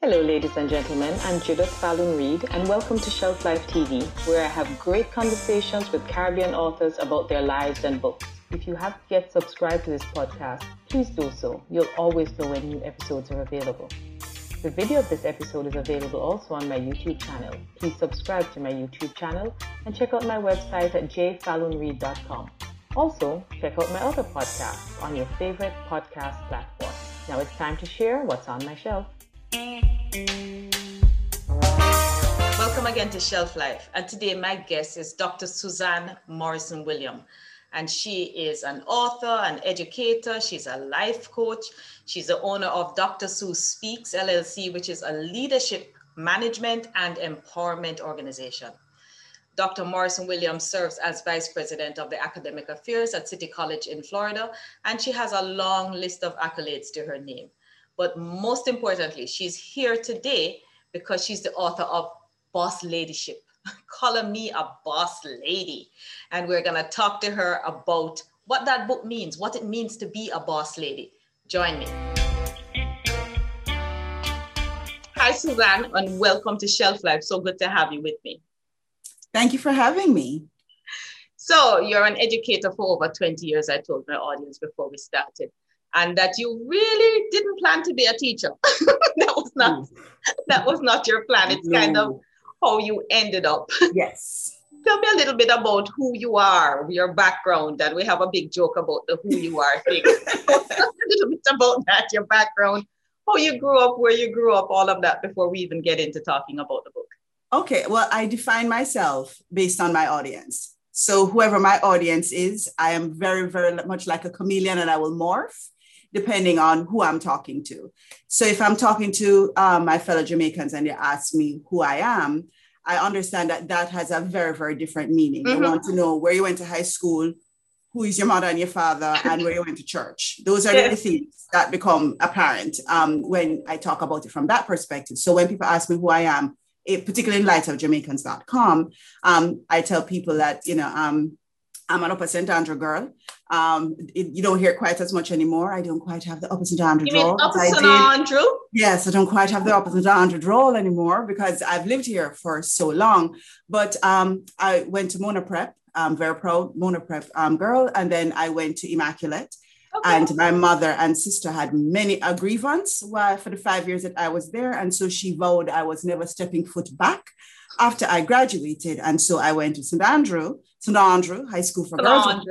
Hello, ladies and gentlemen. I'm Judith Fallon Reed, and welcome to Shelf Life TV, where I have great conversations with Caribbean authors about their lives and books. If you haven't yet subscribed to this podcast, please do so. You'll always know when new episodes are available. The video of this episode is available also on my YouTube channel. Please subscribe to my YouTube channel and check out my website at jfallonreed.com. Also, check out my other podcasts on your favorite podcast platform. Now it's time to share what's on my shelf. Welcome again to Shelf Life. And today my guest is Dr. Suzanne Morrison William. And she is an author, an educator, she's a life coach. She's the owner of Dr. Sue Speaks LLC, which is a leadership management and empowerment organization. Dr. Morrison Williams serves as Vice President of the Academic Affairs at City College in Florida, and she has a long list of accolades to her name. But most importantly, she's here today because she's the author of Boss Ladyship. Calling me a boss lady. And we're going to talk to her about what that book means, what it means to be a boss lady. Join me. Hi, Suzanne, and welcome to Shelf Life. So good to have you with me. Thank you for having me. So, you're an educator for over 20 years, I told my audience before we started and that you really didn't plan to be a teacher. that was not mm. that was not your plan. It's no. kind of how you ended up. Yes. Tell me a little bit about who you are, your background, and we have a big joke about the who you are thing. a little bit about that, your background, how you grew up, where you grew up, all of that before we even get into talking about the book. Okay, well, I define myself based on my audience. So whoever my audience is, I am very, very much like a chameleon and I will morph depending on who I'm talking to. So if I'm talking to um, my fellow Jamaicans and they ask me who I am, I understand that that has a very, very different meaning. Mm-hmm. They want to know where you went to high school, who is your mother and your father, and where you went to church. Those are yes. the things that become apparent um, when I talk about it from that perspective. So when people ask me who I am, it, particularly in light of Jamaicans.com, um, I tell people that, you know, um, I'm an Upper St. Andrew girl. Um, it, you don't hear quite as much anymore. I don't quite have the Upper St. Andrew you Upper St. Andrew? Yes, I don't quite have the Upper St. Andrew drawl anymore because I've lived here for so long. But um, I went to Mona Prep. I'm very proud Mona Prep um, girl. And then I went to Immaculate. Okay. And my mother and sister had many a grievance while, for the five years that I was there. And so she vowed I was never stepping foot back after I graduated. And so I went to St. Andrew, St. Andrew High School for Girls,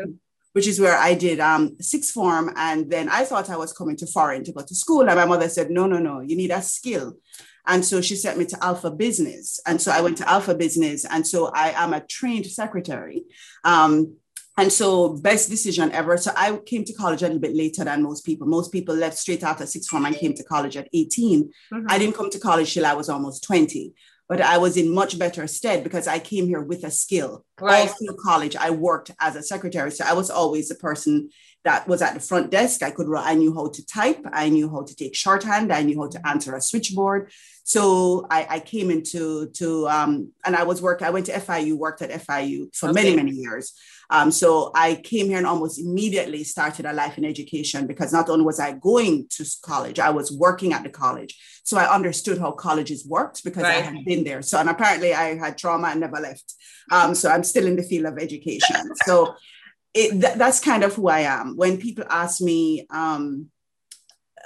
which is where I did um, sixth form. And then I thought I was coming to foreign to go to school. And my mother said, no, no, no, you need a skill. And so she sent me to Alpha Business. And so I went to Alpha Business. And so I am a trained secretary. Um, and so best decision ever. So I came to college a little bit later than most people. Most people left straight after sixth form and came to college at 18. Mm-hmm. I didn't come to college till I was almost 20 but I was in much better stead because I came here with a skill. Right. All through college, I worked as a secretary. So I was always the person that was at the front desk. I could, I knew how to type. I knew how to take shorthand. I knew how to answer a switchboard. So I, I came into, to, um, and I was working, I went to FIU, worked at FIU for okay. many, many years. Um, so I came here and almost immediately started a life in education because not only was I going to college, I was working at the college. So I understood how colleges worked because right. I had been there. So, and apparently I had trauma and never left. Um, so I'm still in the field of education. So it, th- that's kind of who I am. When people ask me, um,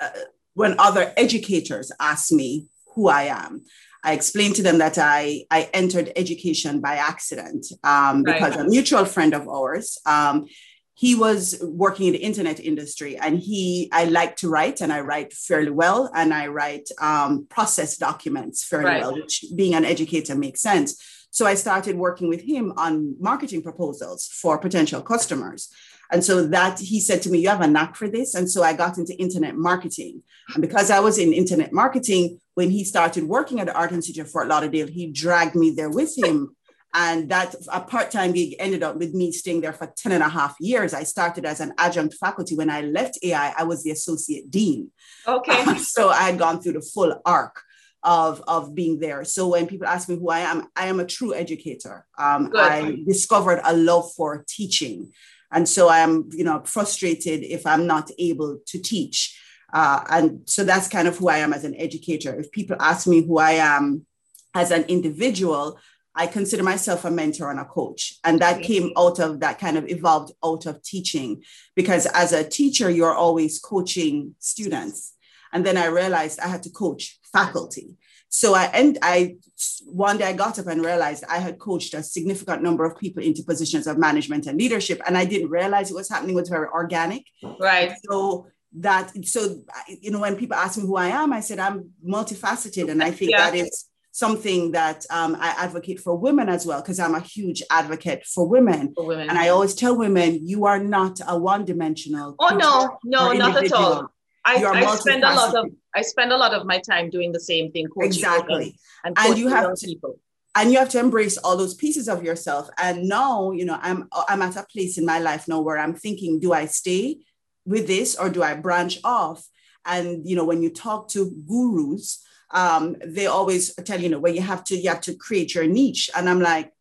uh, when other educators ask me who I am, I explained to them that I, I entered education by accident um, because right. a mutual friend of ours, um, he was working in the internet industry and he, I like to write and I write fairly well and I write um, process documents fairly right. well, which being an educator makes sense. So I started working with him on marketing proposals for potential customers. And so that he said to me, You have a knack for this. And so I got into internet marketing. And because I was in internet marketing, when he started working at the Art Institute of Fort Lauderdale, he dragged me there with him. And that a part-time gig ended up with me staying there for 10 and a half years. I started as an adjunct faculty. When I left AI, I was the associate dean. Okay. So I had gone through the full arc of, of being there. So when people ask me who I am, I am a true educator. Um, I discovered a love for teaching. And so I am, you know, frustrated if I'm not able to teach. Uh, and so that's kind of who I am as an educator. If people ask me who I am as an individual, I consider myself a mentor and a coach. And that came out of that kind of evolved out of teaching because as a teacher, you're always coaching students. And then I realized I had to coach faculty. So I and I one day I got up and realized I had coached a significant number of people into positions of management and leadership, and I didn't realize it was happening. It was very organic. Right. So that so you know when people ask me who I am, I said I'm multifaceted, and I think yeah. that is something that um, I advocate for women as well, because I'm a huge advocate for women. for women. And I always tell women, you are not a one-dimensional. Oh no, no, not at all. I, I spend a lot of I spend a lot of my time doing the same thing, exactly, and, and you have to, people. And you have to embrace all those pieces of yourself. And now, you know, I'm I'm at a place in my life now where I'm thinking, do I stay with this or do I branch off? And you know, when you talk to gurus, um, they always tell you know where you have to you have to create your niche, and I'm like,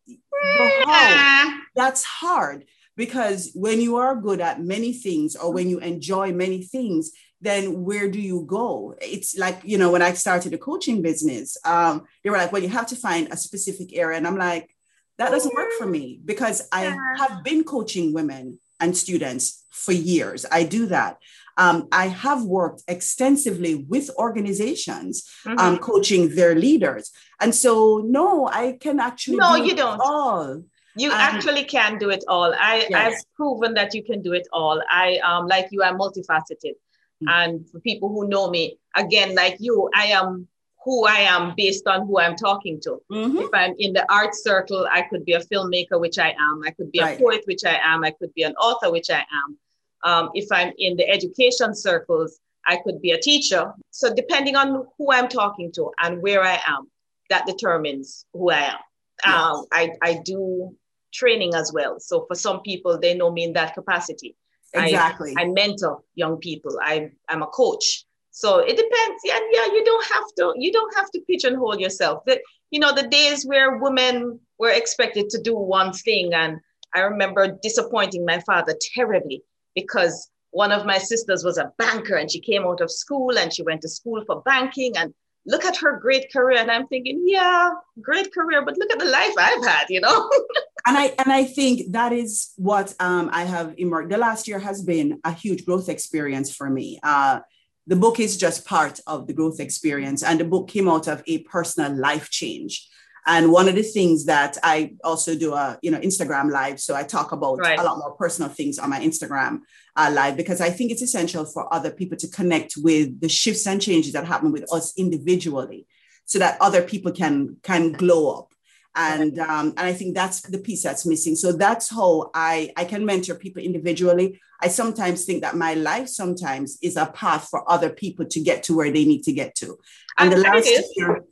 how? That's hard because when you are good at many things or when you enjoy many things then where do you go it's like you know when i started a coaching business um, they were like well you have to find a specific area and i'm like that doesn't work for me because i have been coaching women and students for years i do that um, I have worked extensively with organizations, mm-hmm. um, coaching their leaders, and so no, I can actually no, do you don't all. You um, actually can do it all. I, yes. I've proven that you can do it all. I um like you, I'm multifaceted, mm-hmm. And for people who know me, again, like you, I am who I am based on who I'm talking to. Mm-hmm. If I'm in the art circle, I could be a filmmaker, which I am. I could be right. a poet, which I am. I could be an author, which I am. Um, if I'm in the education circles, I could be a teacher. So depending on who I'm talking to and where I am, that determines who I am. Yes. Um, I, I do training as well. So for some people, they know me in that capacity. Exactly. I, I mentor young people. I, I'm a coach. So it depends. Yeah, yeah, you don't have to, you don't have to pigeonhole yourself. The, you know, the days where women were expected to do one thing. And I remember disappointing my father terribly because one of my sisters was a banker and she came out of school and she went to school for banking and look at her great career and i'm thinking yeah great career but look at the life i've had you know and i and i think that is what um, i have emerged the last year has been a huge growth experience for me uh, the book is just part of the growth experience and the book came out of a personal life change and one of the things that I also do a you know Instagram live, so I talk about right. a lot more personal things on my Instagram uh, live because I think it's essential for other people to connect with the shifts and changes that happen with us individually, so that other people can can glow up. And um, and I think that's the piece that's missing. So that's how I I can mentor people individually. I sometimes think that my life sometimes is a path for other people to get to where they need to get to. And, and the last year,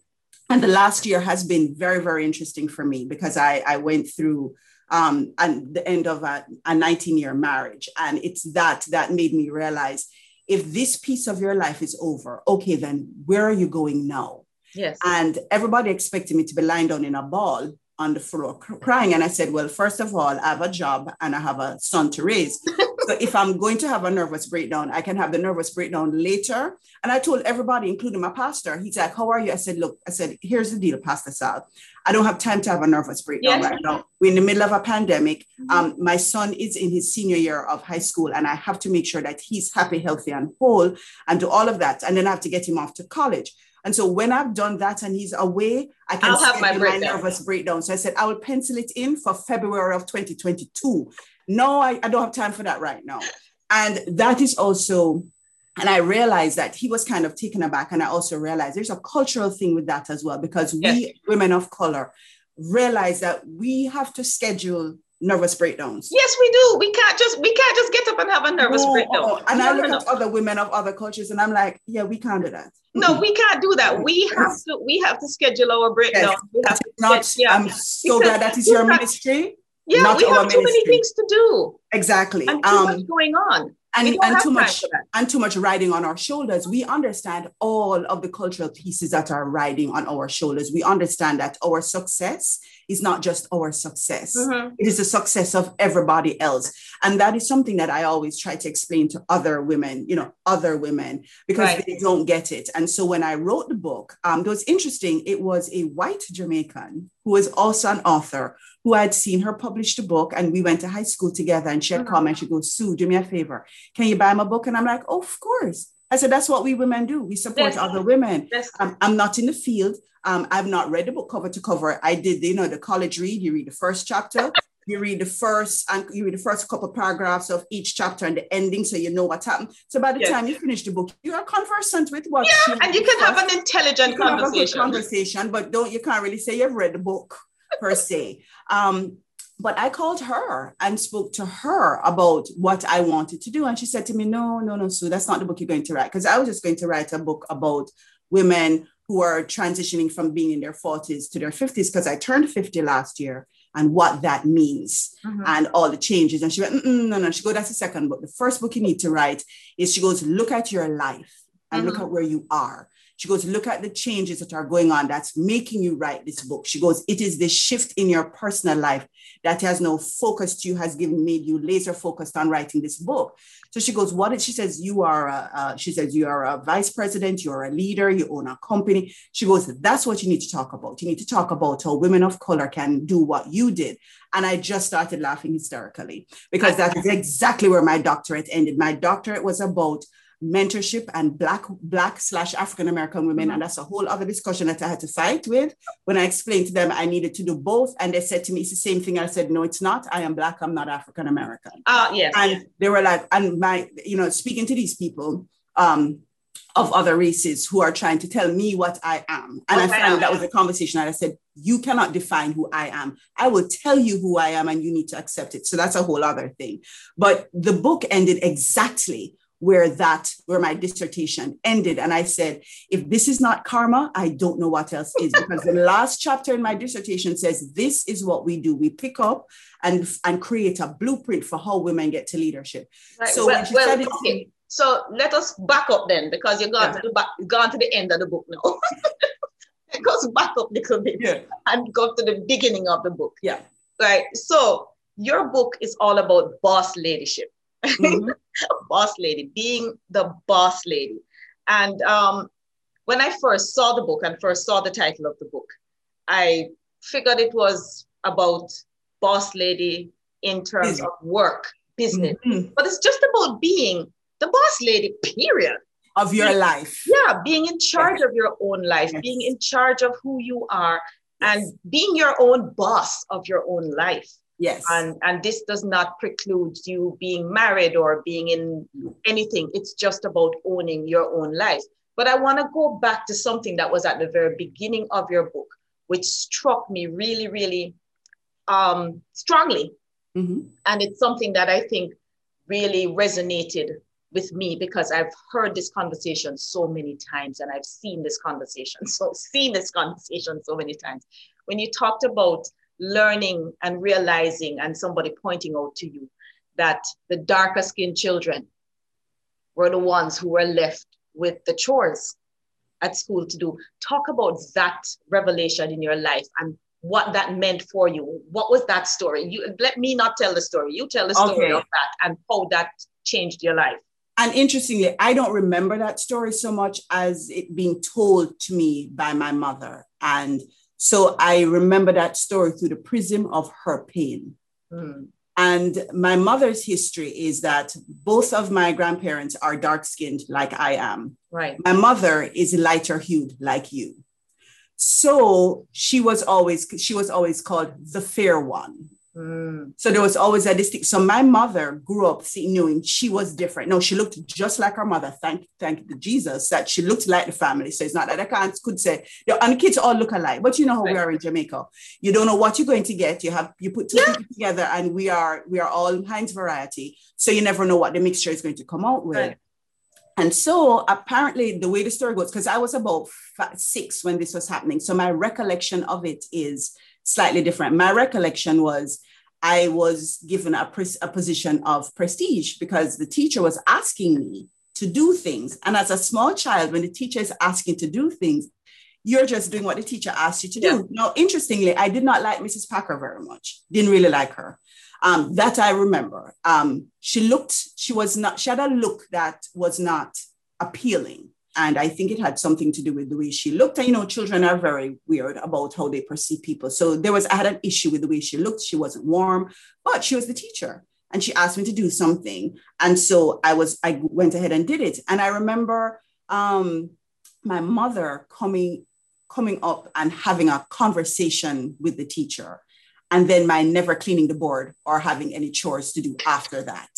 and the last year has been very very interesting for me because i i went through um and the end of a, a 19 year marriage and it's that that made me realize if this piece of your life is over okay then where are you going now yes and everybody expected me to be lying down in a ball on the floor crying and i said well first of all i have a job and i have a son to raise So if I'm going to have a nervous breakdown, I can have the nervous breakdown later. And I told everybody, including my pastor, he's like, How are you? I said, Look, I said, here's the deal, Pastor Sal. I don't have time to have a nervous breakdown yes. right now. We're in the middle of a pandemic. Mm-hmm. Um, my son is in his senior year of high school, and I have to make sure that he's happy, healthy, and whole, and do all of that. And then I have to get him off to college. And so when I've done that and he's away, I can I'll have my, my nervous breakdown. So I said, I will pencil it in for February of 2022. No, I, I don't have time for that right now. And that is also, and I realized that he was kind of taken aback. And I also realized there's a cultural thing with that as well, because we yes. women of color realize that we have to schedule nervous breakdowns. Yes, we do. We can't just we can't just get up and have a nervous no, breakdown. Oh, and no, I look no, at other women of other cultures and I'm like, yeah, we can't do that. No, we can't do that. We have to we have to schedule our breakdown. Yes, we have to not, yeah. I'm so glad that is your ministry. Yeah, we have too many things to do. Exactly. And too um, much going on. And, and too much and too much riding on our shoulders. We understand all of the cultural pieces that are riding on our shoulders. We understand that our success is not just our success. Mm-hmm. it is the success of everybody else. And that is something that i always try to explain to other women you know other women because right. they don't get it. And so when i wrote the book um, it was interesting. It was a white jamaican who was also an author who I had seen her publish the book and we went to high school together and she had mm-hmm. come and she goes, Sue, do me a favor. Can you buy my book? And I'm like, oh, of course. I said, that's what we women do. We support other women. Um, I'm not in the field. Um, I've not read the book cover to cover. I did, you know, the college read. You read the first chapter, you read the first, and you read the first couple paragraphs of each chapter and the ending, so you know what happened. So by the yes. time you finish the book, you are conversant with what. Yeah, and you can have an intelligent conversation. conversation, but don't you can't really say you've read the book per se. Um, but I called her and spoke to her about what I wanted to do. And she said to me, No, no, no, Sue, that's not the book you're going to write. Because I was just going to write a book about women who are transitioning from being in their 40s to their 50s, because I turned 50 last year and what that means mm-hmm. and all the changes. And she went, No, no, she goes, That's the second book. The first book you need to write is she goes, Look at your life and mm-hmm. look at where you are. She goes, look at the changes that are going on that's making you write this book. She goes, it is the shift in your personal life that has now focused you, has given made you laser focused on writing this book. So she goes, what? She says, you are, a, uh, she says, you are a vice president, you're a leader, you own a company. She goes, that's what you need to talk about. You need to talk about how women of color can do what you did. And I just started laughing hysterically because that is exactly where my doctorate ended. My doctorate was about mentorship and black black slash African American women, mm-hmm. and that's a whole other discussion that I had to fight with when I explained to them I needed to do both, and they said to me it's the same thing. I said no, it's not. I am black. I'm not African American. Ah, uh, yes. And they were like, and my, you know, speaking to these people. Um, of other races who are trying to tell me what I am. And okay. I found that was a conversation. And I said, You cannot define who I am. I will tell you who I am, and you need to accept it. So that's a whole other thing. But the book ended exactly where that where my dissertation ended and i said if this is not karma i don't know what else is because the last chapter in my dissertation says this is what we do we pick up and and create a blueprint for how women get to leadership right. so well, well okay. so let us back up then because you're going yeah. to the back gone to the end of the book now it goes back up a little bit yeah. and go to the beginning of the book yeah right so your book is all about boss ladyship mm-hmm. boss lady, being the boss lady. And um, when I first saw the book and first saw the title of the book, I figured it was about boss lady in terms of work, business. Mm-hmm. But it's just about being the boss lady, period. Of your life. Yeah, being in charge of your own life, yes. being in charge of who you are, yes. and being your own boss of your own life. Yes. And and this does not preclude you being married or being in anything. It's just about owning your own life. But I want to go back to something that was at the very beginning of your book, which struck me really, really um, strongly. Mm-hmm. And it's something that I think really resonated with me because I've heard this conversation so many times and I've seen this conversation, so seen this conversation so many times. When you talked about learning and realizing and somebody pointing out to you that the darker skinned children were the ones who were left with the chores at school to do. Talk about that revelation in your life and what that meant for you. What was that story? You let me not tell the story. You tell the story okay. of that and how that changed your life. And interestingly, I don't remember that story so much as it being told to me by my mother. And so I remember that story through the prism of her pain. Mm. And my mother's history is that both of my grandparents are dark skinned, like I am. Right. My mother is lighter hued, like you. So she was always she was always called the fair one. Mm. So there was always a distinct. So my mother grew up seeing, knowing she was different. No, she looked just like her mother. Thank, thank Jesus that she looked like the family. So it's not that I can't could say, and the kids all look alike. But you know how right. we are in Jamaica. You don't know what you're going to get. You have you put two yeah. people together, and we are we are all Heinz variety. So you never know what the mixture is going to come out with. Right. And so apparently the way the story goes, because I was about five, six when this was happening. So my recollection of it is slightly different. My recollection was I was given a, pres- a position of prestige because the teacher was asking me to do things. And as a small child, when the teacher is asking to do things, you're just doing what the teacher asked you to do. Yeah. Now, interestingly, I did not like Mrs. Packer very much. Didn't really like her. Um, that I remember. Um, she looked, she was not, she had a look that was not appealing. And I think it had something to do with the way she looked. And, you know, children are very weird about how they perceive people. So there was, I had an issue with the way she looked. She wasn't warm, but she was the teacher and she asked me to do something. And so I was, I went ahead and did it. And I remember um, my mother coming, coming up and having a conversation with the teacher. And then my never cleaning the board or having any chores to do after that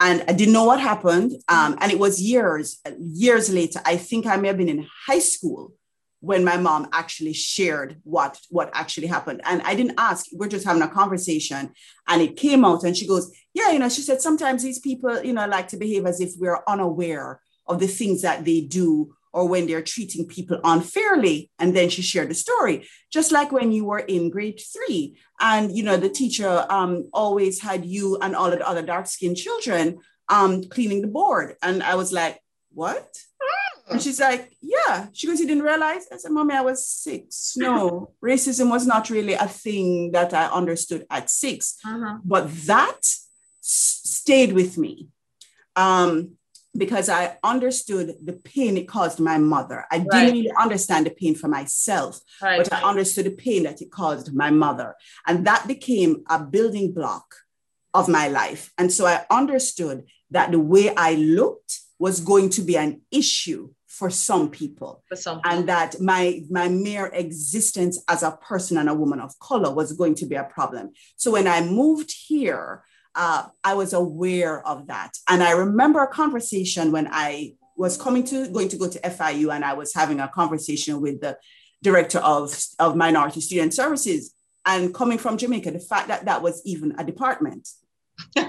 and I didn't know what happened. Um, and it was years, years later. I think I may have been in high school when my mom actually shared what what actually happened. And I didn't ask. We're just having a conversation, and it came out. And she goes, "Yeah, you know," she said, "Sometimes these people, you know, like to behave as if we're unaware of the things that they do." Or when they're treating people unfairly. And then she shared the story, just like when you were in grade three and you know the teacher um, always had you and all of the other dark skinned children um, cleaning the board. And i was like what? Hmm. and she's like yeah. She goes you didn't realize? I said mommy i was six. No racism was not really a thing that i understood at 6 uh-huh. but that s- stayed with me. Um, because I understood the pain it caused my mother. I right. didn't really understand the pain for myself, right. but I understood the pain that it caused my mother. And that became a building block of my life. And so I understood that the way I looked was going to be an issue for some people. For some people. And that my, my mere existence as a person and a woman of color was going to be a problem. So when I moved here, uh, I was aware of that. And I remember a conversation when I was coming to going to go to FIU and I was having a conversation with the director of, of minority student services and coming from Jamaica, the fact that that was even a department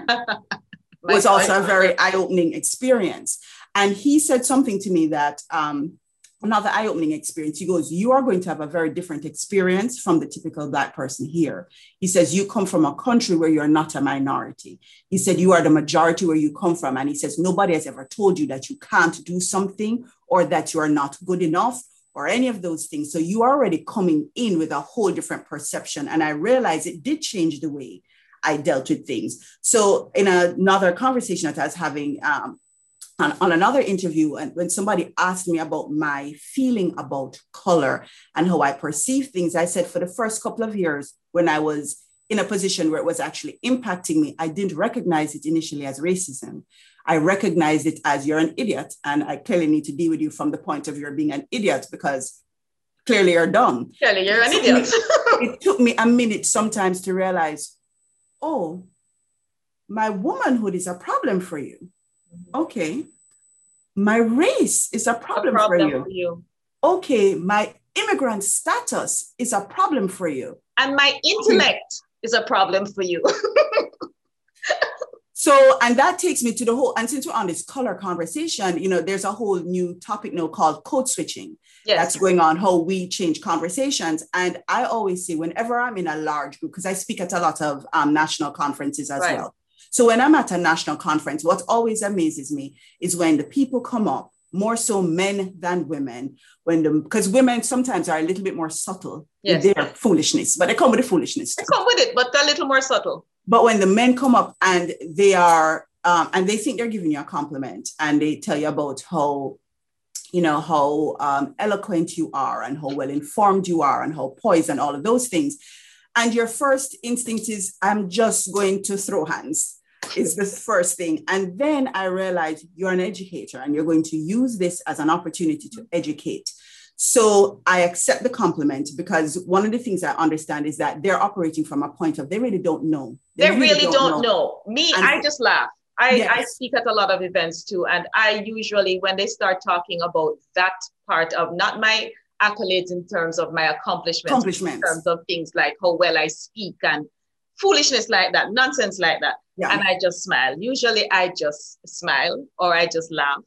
was also a very eye-opening experience. And he said something to me that um, another eye-opening experience. He goes, you are going to have a very different experience from the typical black person here. He says, you come from a country where you're not a minority. He said, you are the majority where you come from. And he says, nobody has ever told you that you can't do something or that you are not good enough or any of those things. So you are already coming in with a whole different perception. And I realized it did change the way I dealt with things. So in another conversation that I was having um, on, on another interview, and when somebody asked me about my feeling about color and how I perceive things, I said for the first couple of years when I was in a position where it was actually impacting me, I didn't recognize it initially as racism. I recognized it as you're an idiot, and I clearly need to deal with you from the point of of being an idiot because clearly you're dumb. Clearly you're an idiot. it took me a minute sometimes to realize, oh, my womanhood is a problem for you okay, my race is a problem, a problem for, you. for you. Okay, my immigrant status is a problem for you. And my intellect is a problem for you. so, and that takes me to the whole, and since we're on this color conversation, you know, there's a whole new topic now called code switching. Yes. That's going on, how we change conversations. And I always say, whenever I'm in a large group, because I speak at a lot of um, national conferences as right. well, so when I'm at a national conference, what always amazes me is when the people come up, more so men than women, when the because women sometimes are a little bit more subtle yes. in their foolishness, but they come with the foolishness. They come with it, but they're a little more subtle. But when the men come up and they are um, and they think they're giving you a compliment and they tell you about how you know how um, eloquent you are and how well informed you are and how poised and all of those things and your first instinct is i'm just going to throw hands is the first thing. And then I realized you're an educator and you're going to use this as an opportunity to educate. So I accept the compliment because one of the things I understand is that they're operating from a point of they really don't know. They, they really, really, don't, don't know. know. Me, and I just laugh. I, yes. I speak at a lot of events too. And I usually, when they start talking about that part of not my accolades in terms of my accomplishments, accomplishments. in terms of things like how well I speak and foolishness like that, nonsense like that. Yeah. And I just smile. Usually I just smile or I just laugh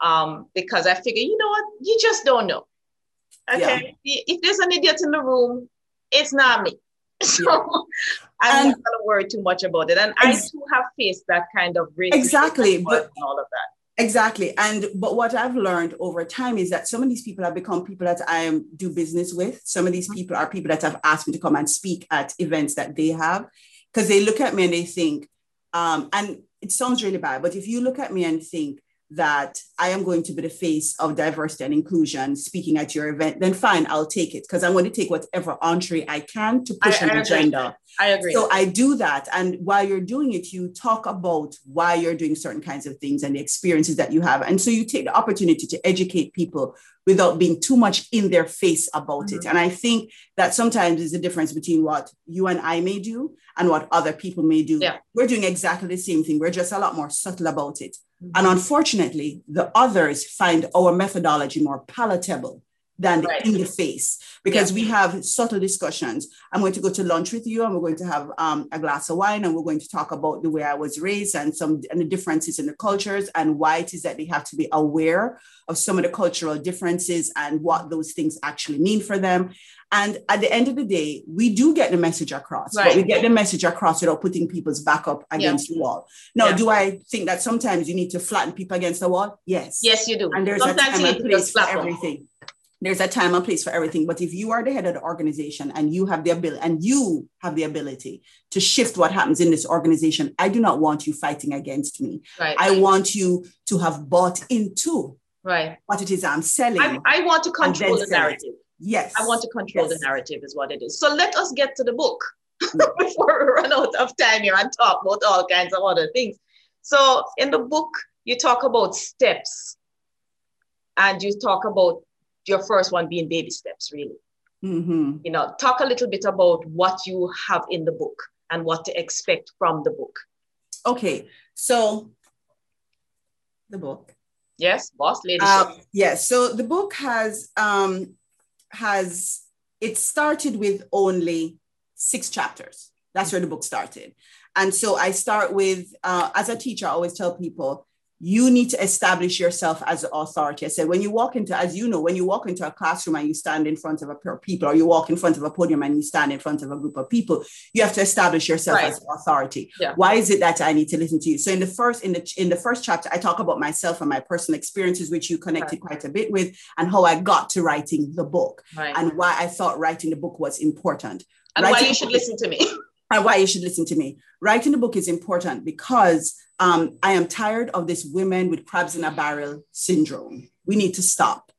um, because I figure, you know what, you just don't know. Okay. Yeah. If there's an idiot in the room, it's not me. So, I'm and, not going to worry too much about it. And ex- I too have faced that kind of risk. exactly, but all of that. Exactly. And but what I've learned over time is that some of these people have become people that I do business with. Some of these mm-hmm. people are people that have asked me to come and speak at events that they have because they look at me and they think, um, and it sounds really bad, but if you look at me and think, that I am going to be the face of diversity and inclusion speaking at your event, then fine, I'll take it because I'm going to take whatever entree I can to push I, an I agenda. I agree. So I do that. And while you're doing it, you talk about why you're doing certain kinds of things and the experiences that you have. And so you take the opportunity to educate people without being too much in their face about mm-hmm. it. And I think that sometimes is the difference between what you and I may do and what other people may do. Yeah. We're doing exactly the same thing. We're just a lot more subtle about it. And unfortunately, the others find our methodology more palatable than right. in the face because yeah. we have subtle discussions. I'm going to go to lunch with you and we're going to have um, a glass of wine and we're going to talk about the way I was raised and some and the differences in the cultures and why it is that they have to be aware of some of the cultural differences and what those things actually mean for them. And at the end of the day, we do get the message across, right. but we get the message across without putting people's back up against yeah. the wall. Now, yeah. do I think that sometimes you need to flatten people against the wall? Yes. Yes, you do. And there's sometimes a time and place for everything there's a time and place for everything. But if you are the head of the organization and you have the ability and you have the ability to shift what happens in this organization i do not want you fighting against me. Right. i want you to have bought into right. what it is i'm selling i, I want to control the narrative. Yes. I want to control yes. the narrative is what it is. So let us get to the book before we run out of time here and talk about all kinds of other things. So in the book you talk about steps and you talk about your first one being baby steps, really. Mm-hmm. You know, talk a little bit about what you have in the book and what to expect from the book. Okay, so the book. Yes, boss lady. Um, yes, so the book has um, has it started with only six chapters. That's where the book started, and so I start with uh, as a teacher, I always tell people you need to establish yourself as an authority. I said, when you walk into, as you know, when you walk into a classroom and you stand in front of a pair of people, or you walk in front of a podium and you stand in front of a group of people, you have to establish yourself right. as authority. Yeah. Why is it that I need to listen to you? So in the first, in the in the first chapter, I talk about myself and my personal experiences, which you connected right. quite a bit with, and how I got to writing the book, right. and why I thought writing the book was important. And writing why you should listen to me. and why you should listen to me. Writing the book is important because um, I am tired of this women with crabs in a barrel syndrome. We need to stop.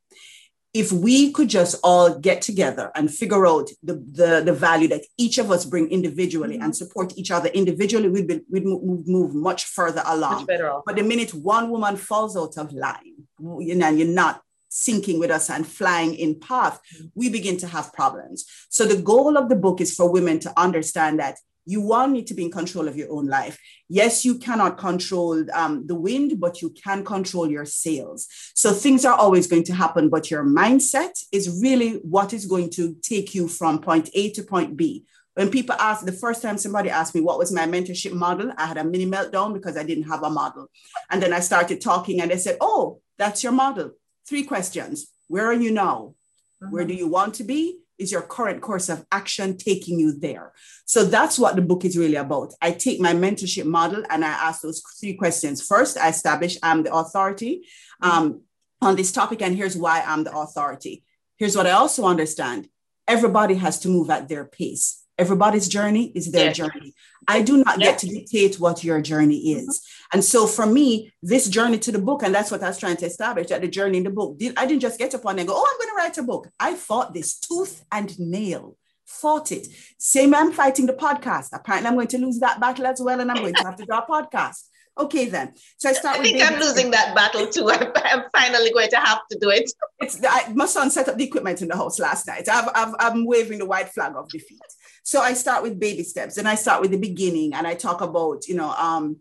If we could just all get together and figure out the, the, the value that each of us bring individually mm-hmm. and support each other individually, we'd, be, we'd move, move much further along. Much but the minute one woman falls out of line, you know, you're not syncing with us and flying in path, we begin to have problems. So the goal of the book is for women to understand that you will need to be in control of your own life. Yes, you cannot control um, the wind, but you can control your sails. So things are always going to happen, but your mindset is really what is going to take you from point A to point B. When people ask, the first time somebody asked me what was my mentorship model, I had a mini meltdown because I didn't have a model. And then I started talking and they said, Oh, that's your model. Three questions. Where are you now? Mm-hmm. Where do you want to be? is your current course of action taking you there? So that's what the book is really about. I take my mentorship model and I ask those three questions. First, I establish I'm the authority um, on this topic, and here's why I'm the authority. Here's what I also understand everybody has to move at their pace. Everybody's journey is their journey. I do not get to dictate what your journey is. Mm-hmm. And so for me, this journey to the book, and that's what I was trying to establish that the journey in the book, did, I didn't just get up upon and go, oh, I'm going to write a book. I fought this tooth and nail, fought it. Same, I'm fighting the podcast. Apparently, I'm going to lose that battle as well, and I'm going to have to do a podcast. Okay, then. So I start. I think I'm losing that battle too. I'm, I'm, finally going to have to do it. It's I, my son set up the equipment in the house last night. I've, I've, I'm waving the white flag of defeat. So I start with baby steps and I start with the beginning and I talk about, you know, um,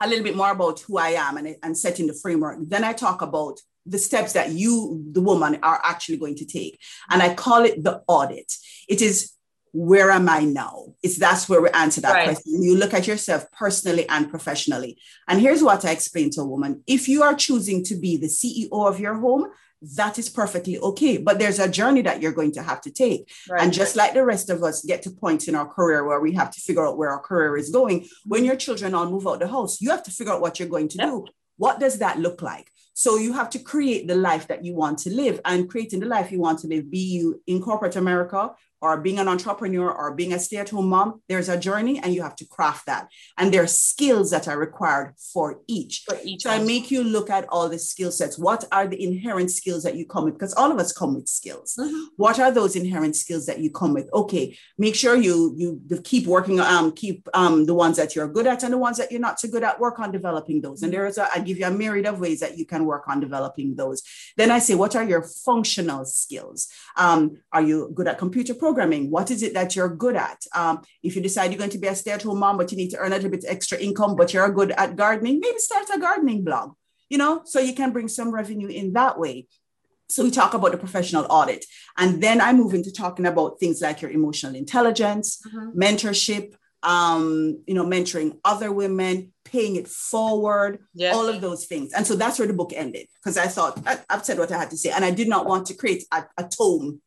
a little bit more about who I am and, and setting the framework. Then I talk about the steps that you, the woman, are actually going to take. And I call it the audit. It is where am I now? It's that's where we answer that right. question. You look at yourself personally and professionally. And here's what I explain to a woman if you are choosing to be the CEO of your home, that is perfectly okay. But there's a journey that you're going to have to take. Right. And just like the rest of us get to points in our career where we have to figure out where our career is going, when mm-hmm. your children all move out the house, you have to figure out what you're going to yep. do. What does that look like? So you have to create the life that you want to live and creating the life you want to live, be you in corporate America or being an entrepreneur or being a stay-at-home mom, there's a journey and you have to craft that. And there are skills that are required for each. For each so. I make you look at all the skill sets. What are the inherent skills that you come with? Because all of us come with skills. Mm-hmm. What are those inherent skills that you come with? Okay, make sure you you keep working, um, keep um the ones that you're good at and the ones that you're not so good at, work on developing those. And there is a I give you a myriad of ways that you can work on developing those. Then I say, what are your functional skills? Um, are you good at computer programming? Programming? What is it that you're good at? Um, if you decide you're going to be a stay at home mom, but you need to earn a little bit extra income, but you're good at gardening, maybe start a gardening blog, you know, so you can bring some revenue in that way. So we talk about the professional audit. And then I move into talking about things like your emotional intelligence, mm-hmm. mentorship, um, you know, mentoring other women, paying it forward, yes. all of those things. And so that's where the book ended because I thought I, have said what I had to say. And I did not want to create a, a tome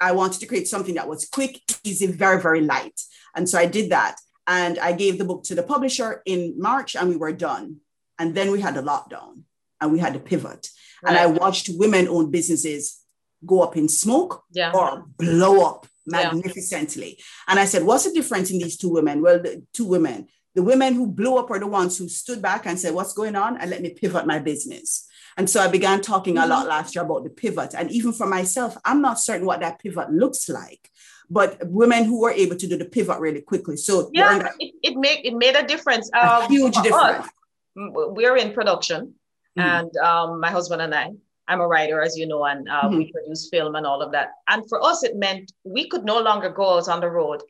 I wanted to create something that was quick, easy, very, very light. And so I did that. And I gave the book to the publisher in March and we were done. And then we had a lockdown and we had to pivot. Right. And I watched women owned businesses go up in smoke yeah. or blow up magnificently. Yeah. And I said, What's the difference in these two women? Well, the two women, the women who blew up are the ones who stood back and said, What's going on? And let me pivot my business. And so I began talking a lot mm-hmm. last year about the pivot. And even for myself, I'm not certain what that pivot looks like. But women who were able to do the pivot really quickly. So yeah, it, it made it made a difference. A um, huge difference. Us, we're in production, mm-hmm. and um, my husband and I, I'm a writer, as you know, and uh, mm-hmm. we produce film and all of that. And for us, it meant we could no longer go out on the road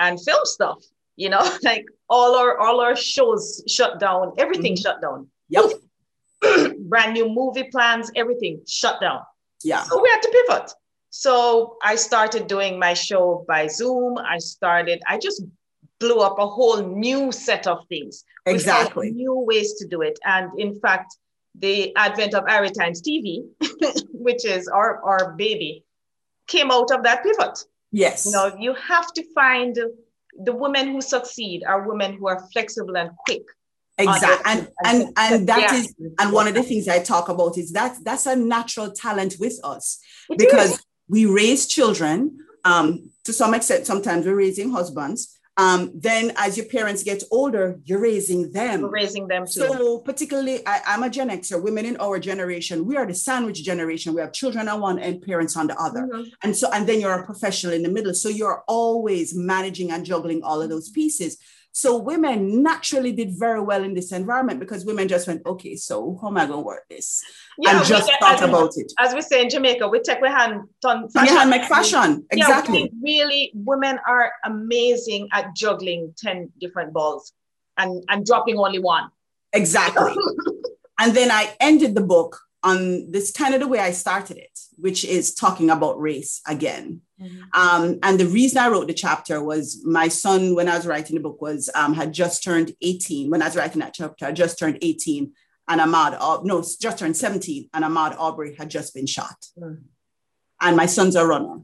and film stuff. You know, like all our all our shows shut down, everything mm-hmm. shut down. Yep. brand new movie plans, everything shut down. Yeah. So we had to pivot. So I started doing my show by Zoom. I started, I just blew up a whole new set of things. Exactly. New ways to do it. And in fact, the advent of Irie Times TV, which is our, our baby, came out of that pivot. Yes. You know, you have to find the women who succeed are women who are flexible and quick exactly. And and and that yeah. is and one of the things i talk about is that that's a natural talent with us. It because is. we raise children um, to some extent sometimes we're raising husbands. Um, then as your parents get older you're raising them. We're raising them too. So particularly I, am a gen xer women in our generation we are the sandwich generation. We have children on one and parents on the other. Mm-hmm. and so and then you're a professional in the middle. So you're always managing and juggling all of those pieces so women naturally did very well in this environment because women just went, okay, so how am I going to work this? Yeah, and just thought about it. As we say in Jamaica, we take our hand on fashion. hand make fashion. Exactly. Yeah, really, women are amazing at juggling 10 different balls and, and dropping only one. Exactly. and then I ended the book on this kind of the way I started it, which is talking about race again. Mm-hmm. Um, and the reason I wrote the chapter was my son, when I was writing the book, was um, had just turned 18. When I was writing that chapter, I just turned 18, and Ahmad, no, just turned 17, and Ahmaud Arbery had just been shot. Mm-hmm. And my son's a runner.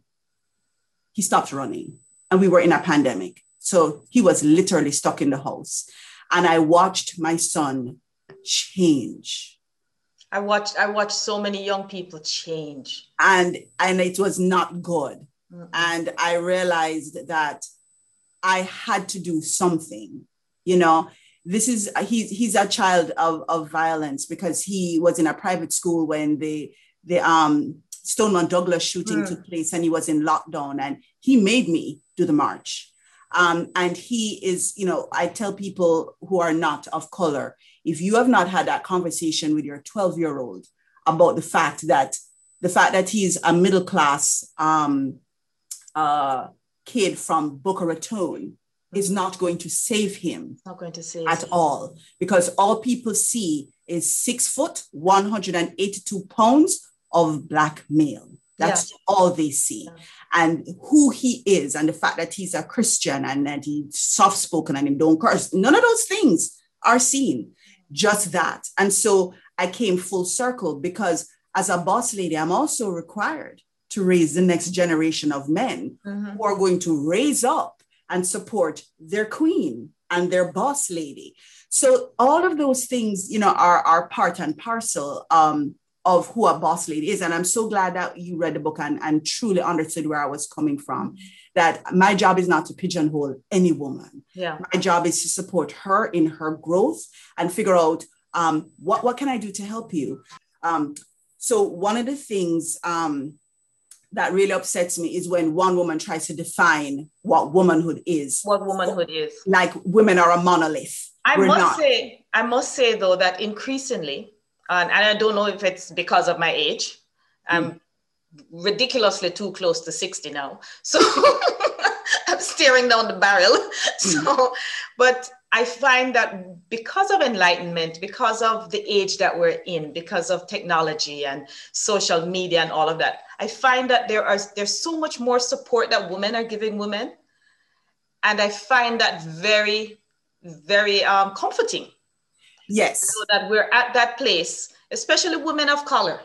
He stopped running, and we were in a pandemic. So he was literally stuck in the house. And I watched my son change I watched I watched so many young people change. And and it was not good. Mm-hmm. And I realized that I had to do something. You know, this is he's he's a child of, of violence because he was in a private school when the the um Stoneman Douglas shooting mm. took place and he was in lockdown and he made me do the march. Um, and he is, you know, I tell people who are not of color, if you have not had that conversation with your 12 year old about the fact that the fact that he's a middle class um, uh, kid from Boca Raton is not going to save him not going to save at him. all because all people see is six foot 182 pounds of black male that's yeah. all they see yeah. and who he is and the fact that he's a christian and that he's soft spoken and he don't curse none of those things are seen just that. And so I came full circle because as a boss lady, I'm also required to raise the next generation of men mm-hmm. who are going to raise up and support their queen and their boss lady. So all of those things, you know, are, are part and parcel um, of who a boss lady is. And I'm so glad that you read the book and, and truly understood where I was coming from. That my job is not to pigeonhole any woman. Yeah. My job is to support her in her growth and figure out um, what, what can I do to help you? Um, so one of the things um, that really upsets me is when one woman tries to define what womanhood is. What womanhood is. Like women are a monolith. I We're must not. say, I must say though that increasingly, and, and I don't know if it's because of my age, I'm mm. ridiculously too close to 60 now. So I'm staring down the barrel. Mm. So, but I find that because of enlightenment, because of the age that we're in, because of technology and social media and all of that, I find that there are there's so much more support that women are giving women. And I find that very, very um, comforting. Yes. So that we're at that place, especially women of color,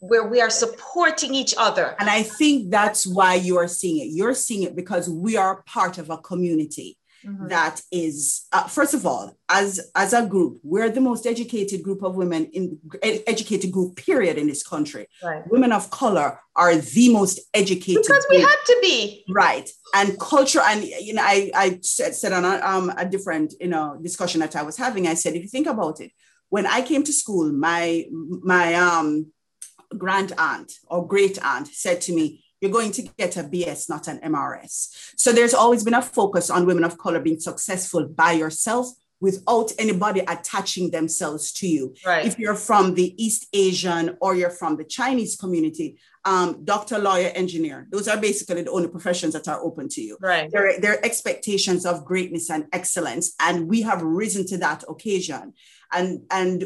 where we are supporting each other. And I think that's why you are seeing it. You're seeing it because we are part of a community mm-hmm. that is uh, first of all as as a group we're the most educated group of women in educated group period in this country right. women of color are the most educated because we had to be right and culture and you know i i said, said on a, um, a different you know discussion that i was having i said if you think about it when i came to school my my um grand aunt or great aunt said to me you're going to get a BS, not an MRS. So there's always been a focus on women of color being successful by yourself without anybody attaching themselves to you. Right. If you're from the East Asian or you're from the Chinese community, um, doctor, lawyer, engineer, those are basically the only professions that are open to you. Right. There, there are expectations of greatness and excellence, and we have risen to that occasion. And, and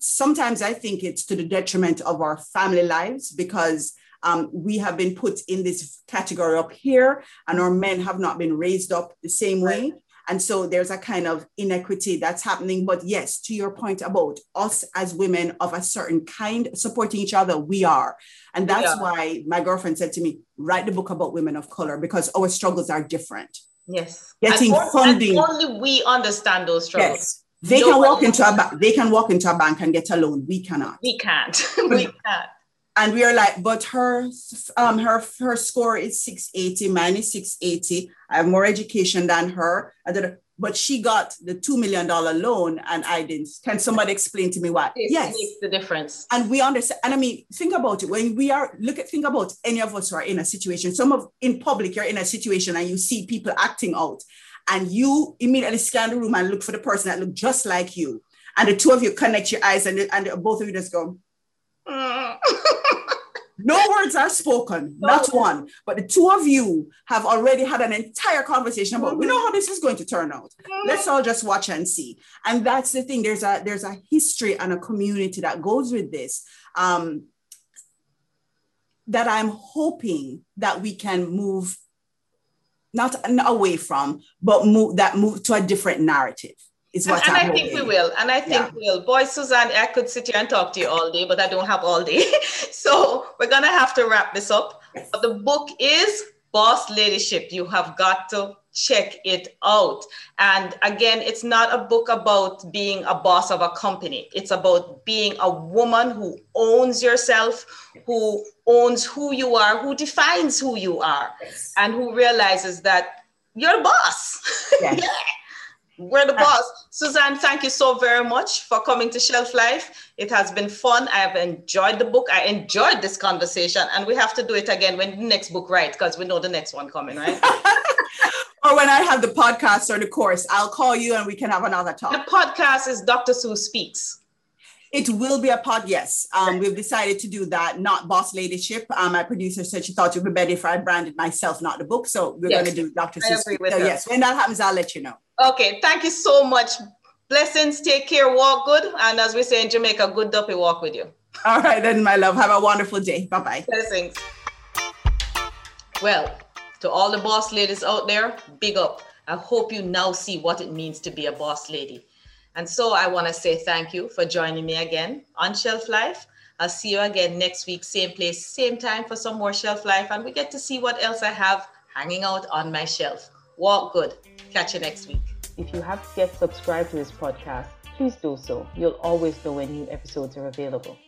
sometimes I think it's to the detriment of our family lives because um, we have been put in this category up here, and our men have not been raised up the same way. And so there's a kind of inequity that's happening. But yes, to your point about us as women of a certain kind supporting each other, we are. And that's yeah. why my girlfriend said to me, write the book about women of color because our struggles are different. Yes. Getting and funding. only we understand those struggles. Yes. They no can walk into a bank. They can walk into a bank and get a loan. We cannot. We can't. we can't and we are like, but her um her her score is 680, mine is 680. I have more education than her. But she got the two million dollar loan and I didn't. Can somebody explain to me why? It yes, makes the difference. And we understand. And I mean, think about it. When we are look at think about any of us who are in a situation. Some of in public, you're in a situation and you see people acting out, and you immediately scan the room and look for the person that look just like you, and the two of you connect your eyes and and both of you just go. No words are spoken, no. not one. But the two of you have already had an entire conversation about. We know how this is going to turn out. Let's all just watch and see. And that's the thing. There's a there's a history and a community that goes with this. Um, that I'm hoping that we can move not away from, but move that move to a different narrative is what and, and I think we will. And I think yeah. we will. Boy, Suzanne, I could sit here and talk to you all day, but I don't have all day. so we're gonna have to wrap this up. Yes. But the book is Boss Ladyship. You have got to check it out. And again, it's not a book about being a boss of a company. It's about being a woman who owns yourself, who owns who you are, who defines who you are, yes. and who realizes that you're a boss. Yes. yeah. We're the boss. Suzanne, thank you so very much for coming to Shelf Life. It has been fun. I have enjoyed the book. I enjoyed this conversation, and we have to do it again when the next book writes because we know the next one coming, right? or when I have the podcast or the course, I'll call you and we can have another talk. The podcast is Dr. Sue Speaks. It will be a pod, yes. Um, we've decided to do that, not boss ladyship. Um, my producer said she thought it would be better if I branded myself, not the book. So we're yes. going to do Dr. Sue. So yes, when that happens, I'll let you know. Okay, thank you so much. Blessings, take care, walk good. And as we say in Jamaica, good duppy walk with you. All right, then, my love. Have a wonderful day. Bye bye. Blessings. Well, to all the boss ladies out there, big up. I hope you now see what it means to be a boss lady. And so I want to say thank you for joining me again on Shelf Life. I'll see you again next week, same place, same time for some more shelf life, and we get to see what else I have hanging out on my shelf. Walk good. Catch you next week. If you haven't yet subscribed to this podcast, please do so. You'll always know when new episodes are available.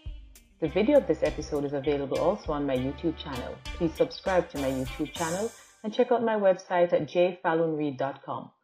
The video of this episode is available also on my YouTube channel. Please subscribe to my YouTube channel and check out my website at jfallonreed.com.